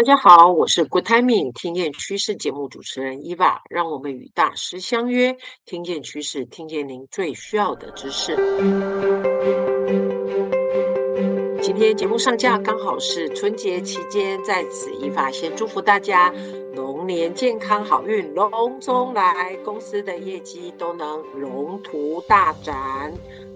大家好，我是 Good Timing 听见趋势节目主持人伊娃，让我们与大师相约，听见趋势，听见您最需要的知识。今天节目上架刚好是春节期间，在此伊娃先祝福大家龙年健康好运龙中来，公司的业绩都能龙图大展。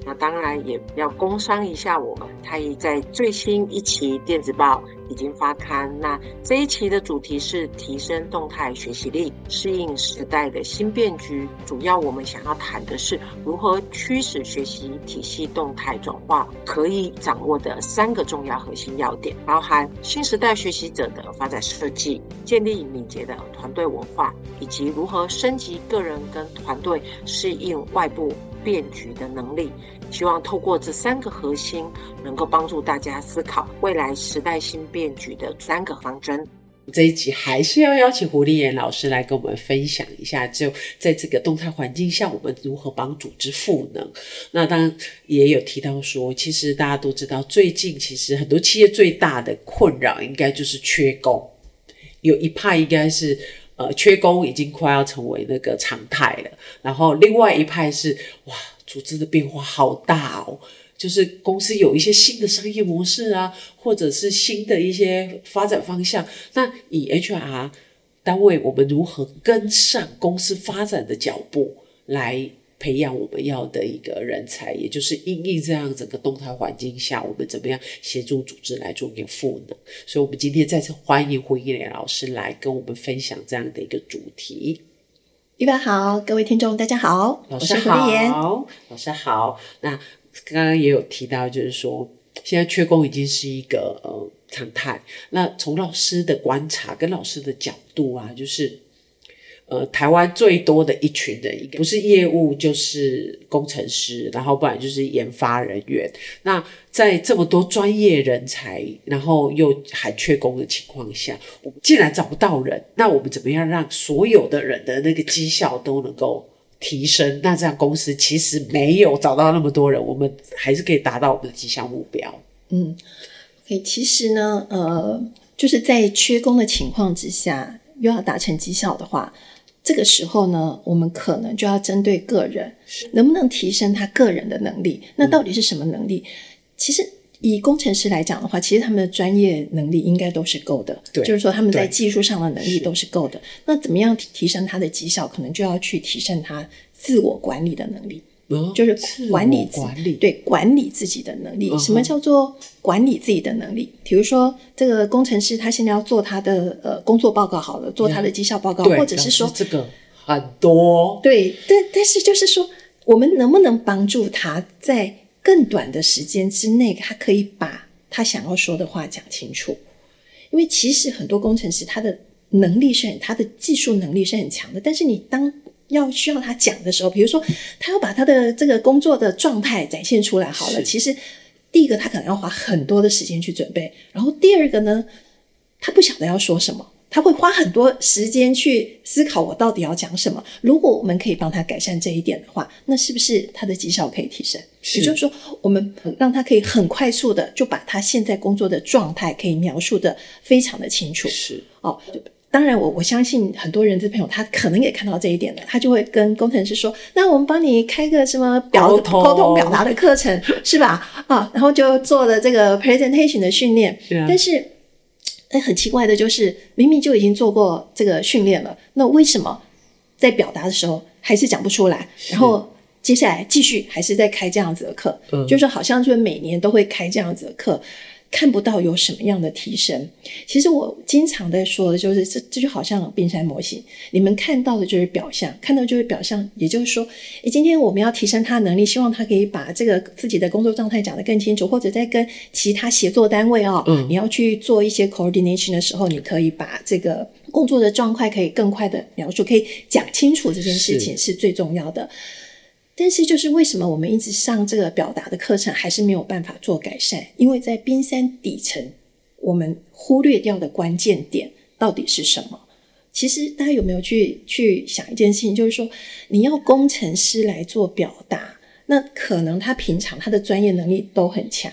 那当然也要工商一下我们，太毅在最新一期电子报已经发刊。那这一期的主题是提升动态学习力，适应时代的新变局。主要我们想要谈的是如何驱使学习体系动态转化，可以掌握的三个重要核心要点，包含新时代学习者的发展设计、建立敏捷的团队文化，以及如何升级个人跟团队适应外部变局的能力。希望透过这三个核心，能够帮助大家思考未来时代新变局的三个方针。这一集还是要邀请胡立妍老师来跟我们分享一下，就在这个动态环境下，我们如何帮组织赋能。那当然也有提到说，其实大家都知道，最近其实很多企业最大的困扰，应该就是缺工。有一派应该是呃，缺工已经快要成为那个常态了，然后另外一派是哇。组织的变化好大哦，就是公司有一些新的商业模式啊，或者是新的一些发展方向。那以 HR 单位，我们如何跟上公司发展的脚步，来培养我们要的一个人才？也就是因应这样整个动态环境下，我们怎么样协助组织来做一个赋能？所以，我们今天再次欢迎胡立妍老师来跟我们分享这样的一个主题。伊娃好，各位听众大家好，老师好，老师好。那刚刚也有提到，就是说现在缺工已经是一个呃常态。那从老师的观察跟老师的角度啊，就是。呃，台湾最多的一群人，一个不是业务就是工程师，然后不然就是研发人员。那在这么多专业人才，然后又还缺工的情况下，我们既然找不到人，那我们怎么样让所有的人的那个绩效都能够提升？那这样公司其实没有找到那么多人，我们还是可以达到我们的绩效目标。嗯，OK，其实呢，呃，就是在缺工的情况之下，又要达成绩效的话。这个时候呢，我们可能就要针对个人，能不能提升他个人的能力？那到底是什么能力？嗯、其实以工程师来讲的话，其实他们的专业能力应该都是够的，对，就是说他们在技术上的能力都是够的。那怎么样提升他的绩效？可能就要去提升他自我管理的能力。哦、就是管理管理，对，管理自己的能力。哦、什么叫做管理自己的能力？比如说，这个工程师他现在要做他的呃工作报告，好了，做他的绩效报告，或者是说这个很多，对，但但是就是说，我们能不能帮助他在更短的时间之内，他可以把他想要说的话讲清楚？因为其实很多工程师他的能力是很，他的技术能力是很强的，但是你当要需要他讲的时候，比如说他要把他的这个工作的状态展现出来，好了，其实第一个他可能要花很多的时间去准备，然后第二个呢，他不晓得要说什么，他会花很多时间去思考我到底要讲什么。如果我们可以帮他改善这一点的话，那是不是他的绩效可以提升？也就是说，我们让他可以很快速的就把他现在工作的状态可以描述的非常的清楚。是哦。当然我，我我相信很多人资朋友他可能也看到这一点了，他就会跟工程师说：“那我们帮你开个什么表沟通，通表达的课程，是吧？” 啊，然后就做了这个 presentation 的训练。啊、但是，哎，很奇怪的就是，明明就已经做过这个训练了，那为什么在表达的时候还是讲不出来？然后接下来继续还是在开这样子的课，嗯、就是好像就是每年都会开这样子的课。看不到有什么样的提升。其实我经常在说的就是，这这就好像冰山模型，你们看到的就是表象，看到就是表象。也就是说，诶，今天我们要提升他的能力，希望他可以把这个自己的工作状态讲得更清楚，或者在跟其他协作单位啊、哦，嗯，你要去做一些 coordination 的时候，你可以把这个工作的状态可以更快的描述，可以讲清楚这件事情是最重要的。但是，就是为什么我们一直上这个表达的课程，还是没有办法做改善？因为在冰山底层，我们忽略掉的关键点到底是什么？其实，大家有没有去去想一件事情？就是说，你要工程师来做表达，那可能他平常他的专业能力都很强，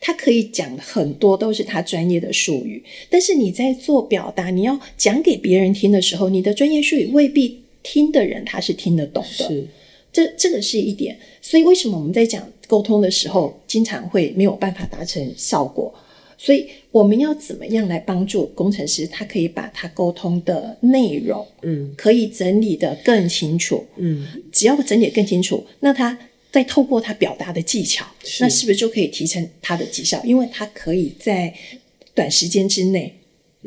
他可以讲很多都是他专业的术语，但是你在做表达，你要讲给别人听的时候，你的专业术语未必听的人他是听得懂的。是，这这个是一点。所以为什么我们在讲沟通的时候，经常会没有办法达成效果？所以我们要怎么样来帮助工程师？他可以把他沟通的内容，嗯，可以整理得更清楚，嗯，只要整理得更清楚，那他再透过他表达的技巧，是那是不是就可以提升他的绩效？因为他可以在短时间之内，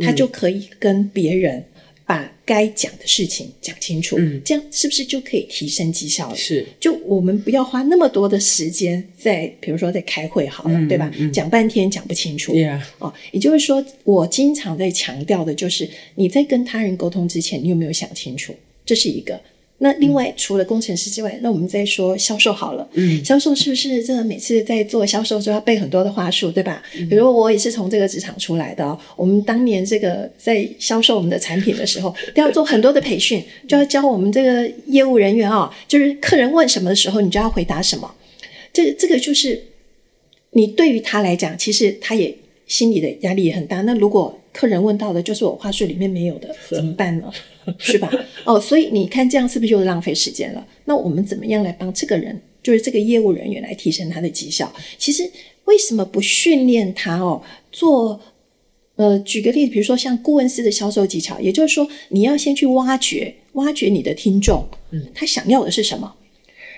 他就可以跟别人。把该讲的事情讲清楚，嗯，这样是不是就可以提升绩效了？是，就我们不要花那么多的时间在，比如说在开会好了，嗯、对吧？嗯、讲半天讲不清楚，Yeah. 哦，也就是说，我经常在强调的就是，你在跟他人沟通之前，你有没有想清楚？这是一个。那另外，除了工程师之外，嗯、那我们再说销售好了。嗯，销售是不是这个每次在做销售就要背很多的话术，对吧？嗯、比如我也是从这个职场出来的哦。我们当年这个在销售我们的产品的时候，都要做很多的培训，就要教我们这个业务人员哦，就是客人问什么的时候，你就要回答什么。这这个就是你对于他来讲，其实他也心里的压力也很大。那如果客人问到的就是我话术里面没有的，怎么办呢？是吧？哦，所以你看这样是不是就是浪费时间了？那我们怎么样来帮这个人，就是这个业务人员来提升他的绩效？其实为什么不训练他哦？做呃，举个例子，比如说像顾问式的销售技巧，也就是说你要先去挖掘挖掘你的听众，嗯，他想要的是什么？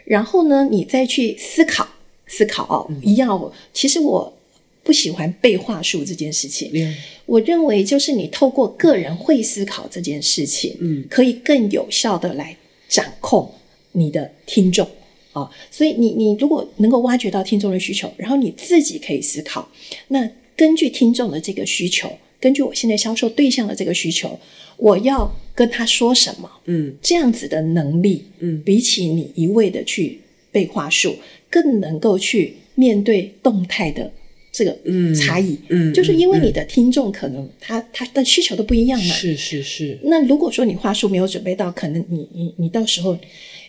然后呢，你再去思考思考哦，嗯、一样。其实我。不喜欢背话术这件事情.我认为就是你透过个人会思考这件事情，嗯，可以更有效的来掌控你的听众啊、哦。所以你你如果能够挖掘到听众的需求，然后你自己可以思考，那根据听众的这个需求，根据我现在销售对象的这个需求，我要跟他说什么？嗯，这样子的能力，嗯，比起你一味的去背话术，更能够去面对动态的。这个差异，嗯，就是因为你的听众可能他、嗯、他的需求都不一样嘛，是是是。那如果说你话术没有准备到，可能你你你到时候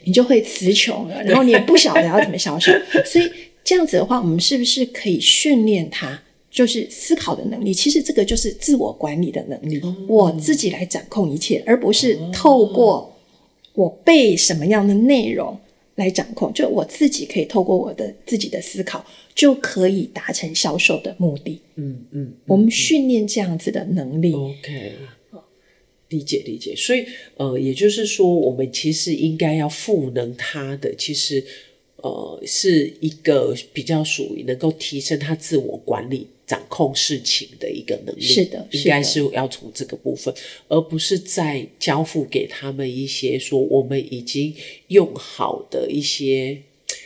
你就会词穷了，然后你也不晓得要怎么销售。所以这样子的话，我们是不是可以训练他，就是思考的能力？其实这个就是自我管理的能力，哦、我自己来掌控一切，而不是透过我背什么样的内容。来掌控，就我自己可以透过我的自己的思考，就可以达成销售的目的。嗯嗯，嗯，我们训练这样子的能力。OK，理解理解。所以呃，也就是说，我们其实应该要赋能他的，其实呃，是一个比较属于能够提升他自我管理。掌控事情的一个能力，是的，应该是要从这个部分，而不是再交付给他们一些说我们已经用好的一些。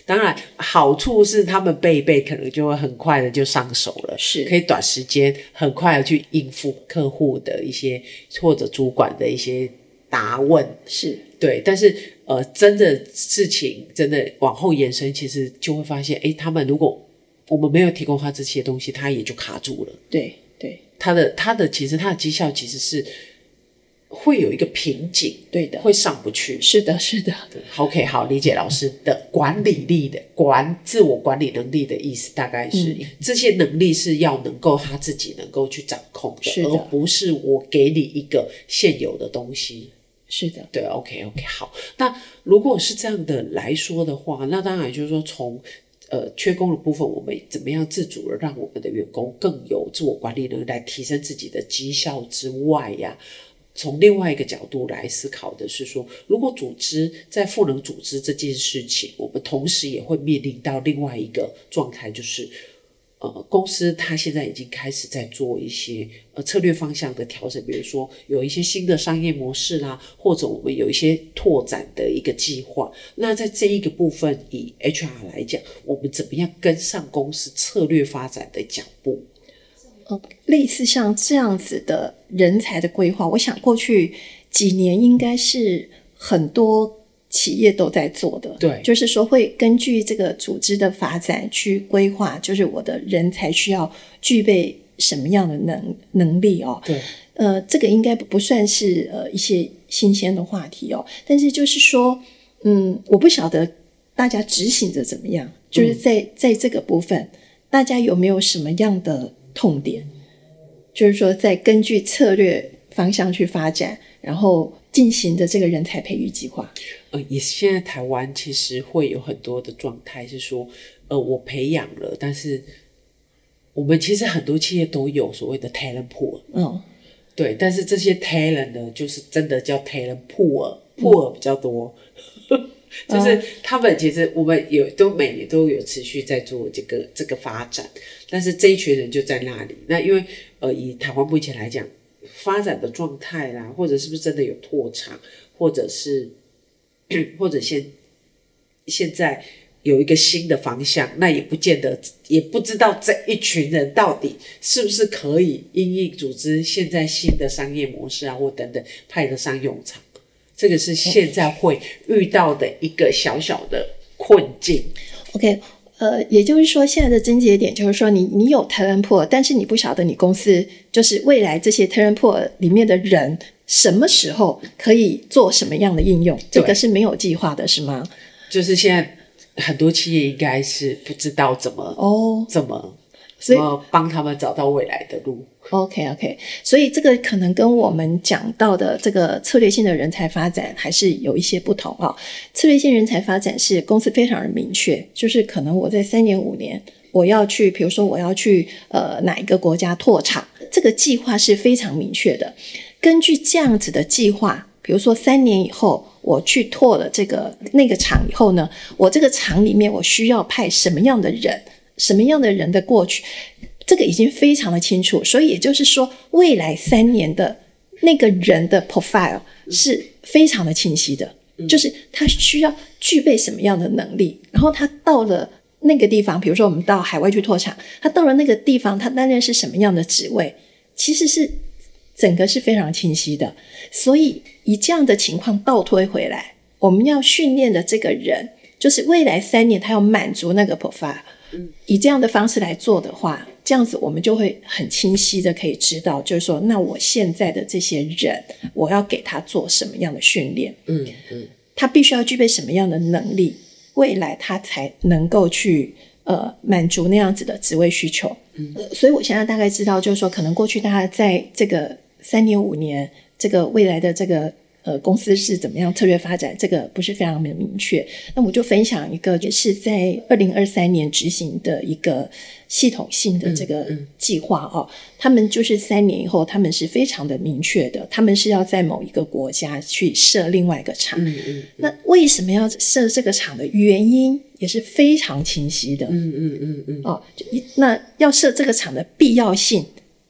当然，好处是他们背一背，可能就会很快的就上手了，是可以短时间很快的去应付客户的一些或者主管的一些答问，是对。但是呃，真的事情真的往后延伸，其实就会发现，哎，他们如果。我们没有提供他这些东西，他也就卡住了。对对，他的他的其实他的绩效其实是会有一个瓶颈，对的，会上不去。是的，是的。OK，好，理解老师的管理力的管自我管理能力的意思，大概是、嗯、这些能力是要能够他自己能够去掌控的，的，而不是我给你一个现有的东西。是的，对，OK OK，好。那如果是这样的来说的话，那当然就是说从。呃，缺工的部分，我们怎么样自主的让我们的员工更有自我管理能力，来提升自己的绩效之外呀？从另外一个角度来思考的是说，如果组织在赋能组织这件事情，我们同时也会面临到另外一个状态，就是。呃，公司它现在已经开始在做一些呃策略方向的调整，比如说有一些新的商业模式啦，或者我们有一些拓展的一个计划。那在这一个部分，以 HR 来讲，我们怎么样跟上公司策略发展的脚步？呃，类似像这样子的人才的规划，我想过去几年应该是很多。企业都在做的，对，就是说会根据这个组织的发展去规划，就是我的人才需要具备什么样的能能力哦。对，呃，这个应该不算是呃一些新鲜的话题哦，但是就是说，嗯，我不晓得大家执行的怎么样？就是在、嗯、在这个部分，大家有没有什么样的痛点？就是说，在根据策略方向去发展，然后进行的这个人才培育计划。呃，也现在台湾其实会有很多的状态是说，呃，我培养了，但是我们其实很多企业都有所谓的 talent pool。嗯，对，但是这些 talent 呢，就是真的叫 talent pool，pool 比较多。嗯 就是他们其实我们有都每年都有持续在做这个这个发展，但是这一群人就在那里。那因为呃以台湾目前来讲，发展的状态啦，或者是不是真的有拓场，或者是或者现现在有一个新的方向，那也不见得，也不知道这一群人到底是不是可以因应组织现在新的商业模式啊，或等等派得上用场。这个是现在会遇到的一个小小的困境。OK，呃，也就是说，现在的症结点就是说你，你有 turn p o 但是你不晓得你公司就是未来这些 turn p o 里面的人什么时候可以做什么样的应用，这个是没有计划的，是吗？就是现在很多企业应该是不知道怎么哦，怎么怎么帮他们找到未来的路。OK OK，所以这个可能跟我们讲到的这个策略性的人才发展还是有一些不同啊、哦。策略性人才发展是公司非常的明确，就是可能我在三年五年我要去，比如说我要去呃哪一个国家拓厂，这个计划是非常明确的。根据这样子的计划，比如说三年以后我去拓了这个那个厂以后呢，我这个厂里面我需要派什么样的人，什么样的人的过去。这个已经非常的清楚，所以也就是说，未来三年的那个人的 profile 是非常的清晰的，嗯、就是他需要具备什么样的能力，然后他到了那个地方，比如说我们到海外去拓厂，他到了那个地方，他担任是什么样的职位，其实是整个是非常清晰的。所以以这样的情况倒推回来，我们要训练的这个人，就是未来三年他要满足那个 profile，嗯，以这样的方式来做的话。这样子，我们就会很清晰的可以知道，就是说，那我现在的这些人，我要给他做什么样的训练？嗯嗯，他必须要具备什么样的能力，未来他才能够去呃满足那样子的职位需求。嗯，所以我现在大概知道，就是说，可能过去大家在这个三年五年，这个未来的这个。呃，公司是怎么样策略发展？这个不是非常的明确。那我就分享一个，也是在二零二三年执行的一个系统性的这个计划哦。他们就是三年以后，他们是非常的明确的，他们是要在某一个国家去设另外一个厂。嗯嗯。那为什么要设这个厂的原因也是非常清晰的。嗯嗯嗯嗯。哦，那要设这个厂的必要性。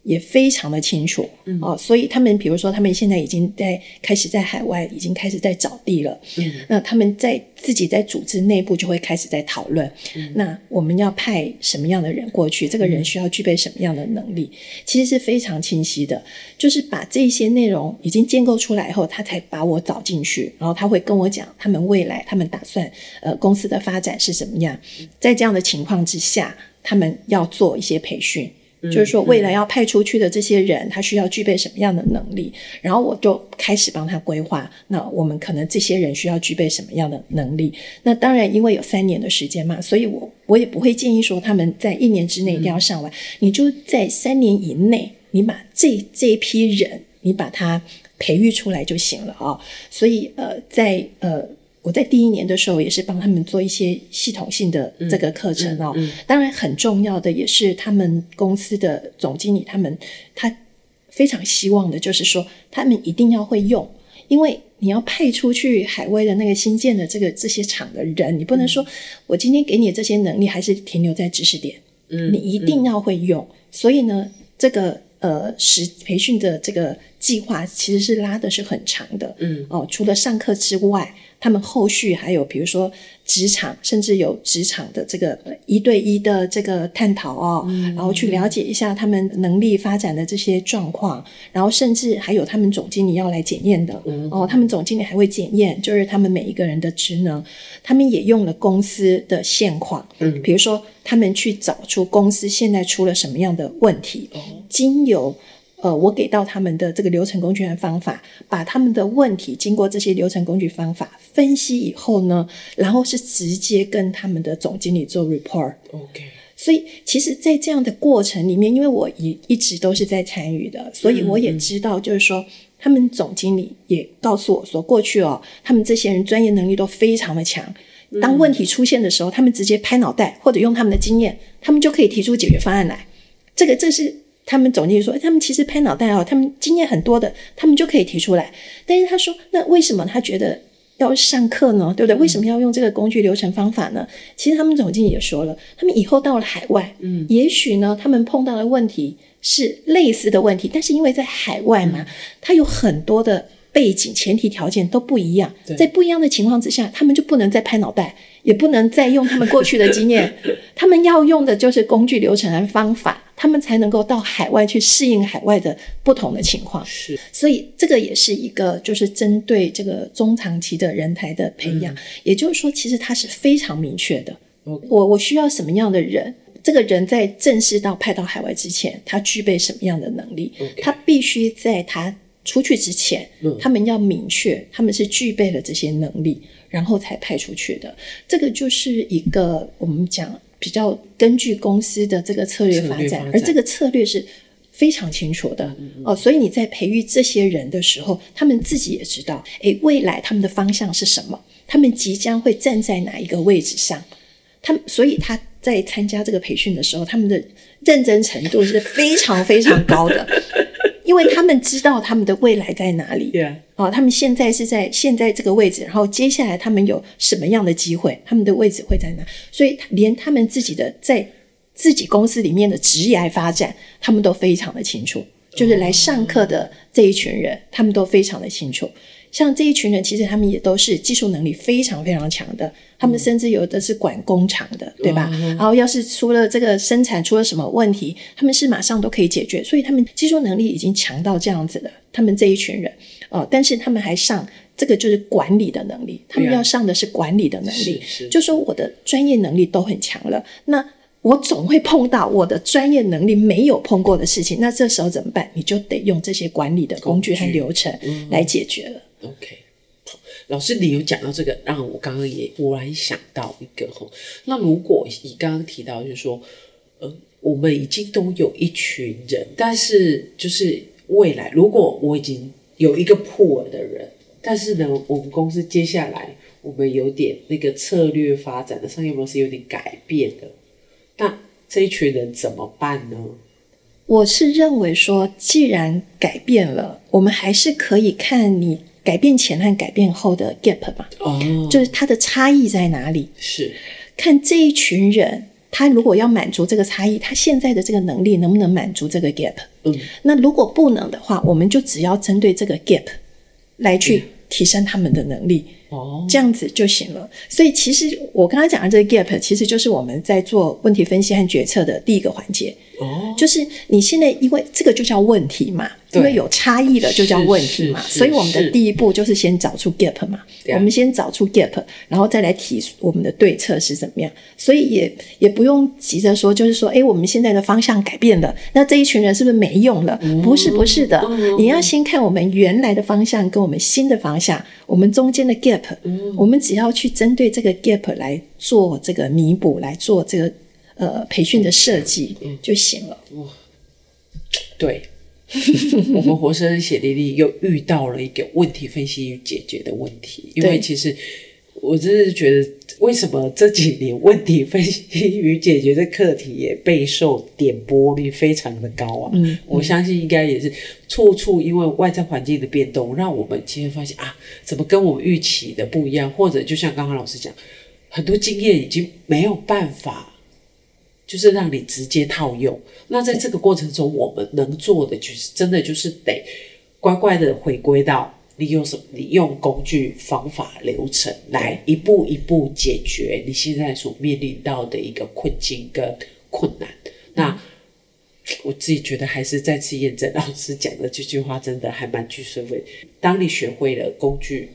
也非常的清楚，嗯、哦，所以他们比如说，他们现在已经在开始在海外已经开始在找地了，嗯，那他们在自己在组织内部就会开始在讨论，嗯，那我们要派什么样的人过去？这个人需要具备什么样的能力？其实是非常清晰的，就是把这些内容已经建构出来以后，他才把我找进去，然后他会跟我讲他们未来他们打算呃公司的发展是怎么样，在这样的情况之下，他们要做一些培训。就是说，未来要派出去的这些人，他需要具备什么样的能力？然后我就开始帮他规划。那我们可能这些人需要具备什么样的能力？那当然，因为有三年的时间嘛，所以我我也不会建议说他们在一年之内一定要上完。你就在三年以内，你把这这一批人，你把他培育出来就行了啊。所以呃，在呃。我在第一年的时候也是帮他们做一些系统性的这个课程哦，嗯嗯嗯、当然很重要的也是他们公司的总经理，他们他非常希望的就是说他们一定要会用，因为你要派出去海外的那个新建的这个这些厂的人，你不能说我今天给你这些能力还是停留在知识点，嗯，你一定要会用，所以呢，这个呃实培训的这个计划其实是拉的是很长的，嗯。哦，除了上课之外。他们后续还有，比如说职场，甚至有职场的这个一对一的这个探讨哦，嗯、然后去了解一下他们能力发展的这些状况，然后甚至还有他们总经理要来检验的、嗯、哦，他们总经理还会检验，就是他们每一个人的职能，他们也用了公司的现况，嗯，比如说他们去找出公司现在出了什么样的问题，哦、经由。呃，我给到他们的这个流程工具和方法，把他们的问题经过这些流程工具方法分析以后呢，然后是直接跟他们的总经理做 report。OK。所以，其实，在这样的过程里面，因为我一一直都是在参与的，所以我也知道，就是说，他们总经理也告诉我说，过去哦，他们这些人专业能力都非常的强。当问题出现的时候，他们直接拍脑袋，或者用他们的经验，他们就可以提出解决方案来。这个，这是他们总经理说，他们其实拍脑袋哦，他们经验很多的，他们就可以提出来。但是他说，那为什么他觉得？要上课呢，对不对？为什么要用这个工具、流程、方法呢？其实他们总经理也说了，他们以后到了海外，嗯，也许呢，他们碰到的问题是类似的问题，但是因为在海外嘛，他有很多的背景、前提条件都不一样，在不一样的情况之下，他们就不能再拍脑袋，也不能再用他们过去的经验，他们要用的就是工具、流程和方法。他们才能够到海外去适应海外的不同的情况，是，所以这个也是一个就是针对这个中长期的人才的培养，嗯、也就是说，其实它是非常明确的。我我需要什么样的人？这个人在正式到派到海外之前，他具备什么样的能力.他必须在他出去之前，嗯、他们要明确他们是具备了这些能力，然后才派出去的。这个就是一个我们讲。比较根据公司的这个策略发展，发展而这个策略是非常清楚的哦。所以你在培育这些人的时候，他们自己也知道，诶，未来他们的方向是什么？他们即将会站在哪一个位置上？他们所以他在参加这个培训的时候，他们的认真程度是非常非常高的。因为他们知道他们的未来在哪里，Yeah. 哦，他们现在是在现在这个位置，然后接下来他们有什么样的机会，他们的位置会在哪？所以连他们自己的在自己公司里面的职业发展，他们都非常的清楚。就是来上课的这一群人，他们都非常的清楚。像这一群人，其实他们也都是技术能力非常非常强的。他们甚至有的是管工厂的，对吧？然后要是出了这个生产出了什么问题，他们是马上都可以解决。所以他们技术能力已经强到这样子了。他们这一群人哦，但是他们还上这个就是管理的能力，他们要上的是管理的能力。就说我的专业能力都很强了，那我总会碰到我的专业能力没有碰过的事情。那这时候怎么办？你就得用这些管理的工具和流程来解决了。OK，老师，你有讲到这个，让我刚刚也忽然想到一个吼。那如果你刚刚提到，就是说，嗯，我们已经都有一群人，但是就是未来，如果我已经有一个 pool 的人，但是呢，我们公司接下来我们有点那个策略发展的商业模式有点改变的，那这一群人怎么办呢？我是认为说，既然改变了，我们还是可以看你。改变前和改变后的 gap 嘛，哦，就是它的差异在哪里？是看这一群人，他如果要满足这个差异，他现在的这个能力能不能满足这个 gap？嗯，那如果不能的话，我们就只要针对这个 gap 来去提升他们的能力，哦，这样子就行了。所以其实我刚刚讲的这个 gap，其实就是我们在做问题分析和决策的第一个环节。哦，就是你现在因为这个就叫问题嘛。因为有差异的就叫问题嘛，所以我们的第一步就是先找出 gap 嘛。我们先找出 gap，然后再来提我们的对策是怎么样。所以也也不用急着说，就是说，哎，我们现在的方向改变了，那这一群人是不是没用了？不是，不是的。你要先看我们原来的方向跟我们新的方向，我们中间的 gap，我们只要去针对这个 gap 来做这个弥补，来做这个呃培训的设计就行了。对。我们活生生血淋淋又遇到了一个问题分析与解决的问题，因为其实我真是觉得，为什么这几年问题分析与解决的课题也备受点播率非常的高啊？嗯，我相信应该也是处处因为外在环境的变动，让我们其实发现啊，怎么跟我们预期的不一样，或者就像刚刚老师讲，很多经验已经没有办法。就是让你直接套用。那在这个过程中，我们能做的就是真的就是得乖乖的回归到你用什么，你用工具、方法、流程来一步一步解决你现在所面临到的一个困境跟困难。那我自己觉得还是再次验证老师讲的这句话，真的还蛮具社会。当你学会了工具、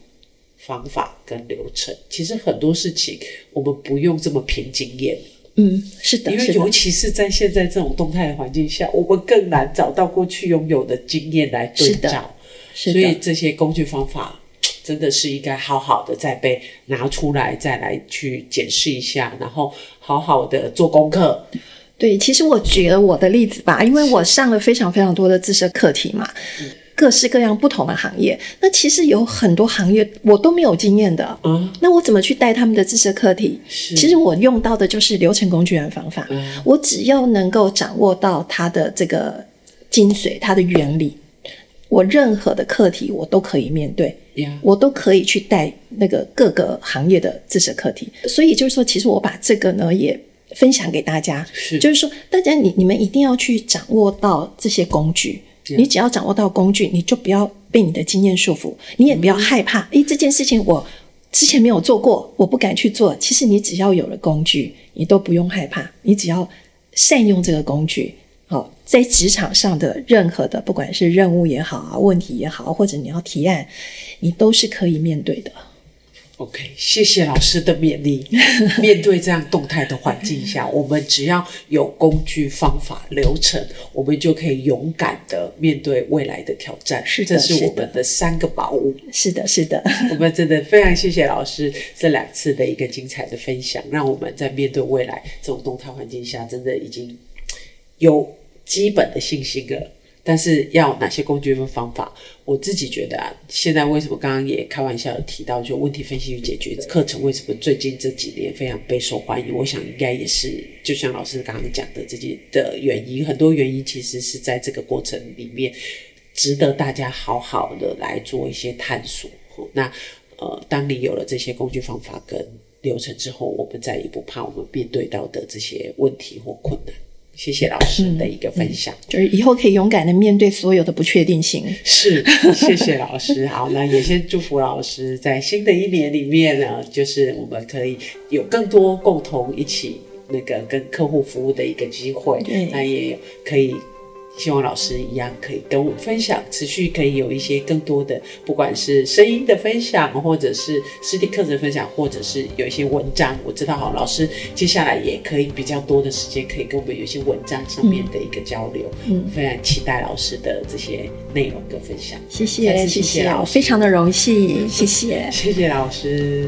方法跟流程，其实很多事情我们不用这么凭经验。嗯，是的，因为尤其是在现在这种动态的环境下，我们更难找到过去拥有的经验来对照。是的，所以这些工具方法真的是应该好好的再被拿出来，再来去检视一下，然后好好的做功课。对，其实我举了我的例子吧，因为我上了非常非常多的自设课题嘛。各式各样不同的行业，那其实有很多行业我都没有经验的，嗯，那我怎么去带他们的自设课题？是，其实我用到的就是流程工具人方法，嗯，我只要能够掌握到它的这个精髓、它的原理，我任何的课题我都可以面对.我都可以去带那个各个行业的自设课题。所以就是说，其实我把这个呢也分享给大家，是，就是说大家你你们一定要去掌握到这些工具。你只要掌握到工具，你就不要被你的经验束缚，你也不要害怕。诶，这件事情我之前没有做过，我不敢去做。其实你只要有了工具，你都不用害怕。你只要善用这个工具，好，在职场上的任何的，不管是任务也好啊，问题也好，或者你要提案，你都是可以面对的。OK，谢谢老师的勉励。面对这样动态的环境下，我们只要有工具、方法、流程，我们就可以勇敢的面对未来的挑战。是的，这是我们的三个宝物。是的，是的。我们真的非常谢谢老师这两次的一个精彩的分享，让我们在面对未来这种动态环境下，真的已经有基本的信心了。但是要哪些工具跟方法？我自己觉得啊，现在为什么刚刚也开玩笑提到，就问题分析与解决课程为什么最近这几年非常备受欢迎？我想应该也是就像老师刚刚讲的这些的原因，很多原因其实是在这个过程里面值得大家好好的来做一些探索。那呃，当你有了这些工具方法跟流程之后，我们再也不怕我们面对到的这些问题或困难。谢谢老师的一个分享，就是以后可以勇敢的面对所有的不确定性。是，谢谢老师。好，那也先祝福老师在新的一年里面呢，就是我们可以有更多共同一起那个跟客户服务的一个机会。对，那也可以。希望老师一样可以跟我分享，持续可以有一些更多的，不管是声音的分享，或者是实体课程分享，或者是有一些文章。我知道，哈，老师接下来也可以比较多的时间，可以跟我们有一些文章上面的一个交流。嗯，非常期待老师的这些内容跟分享。谢谢，谢谢，谢谢，非常的荣幸，谢谢，谢谢老师。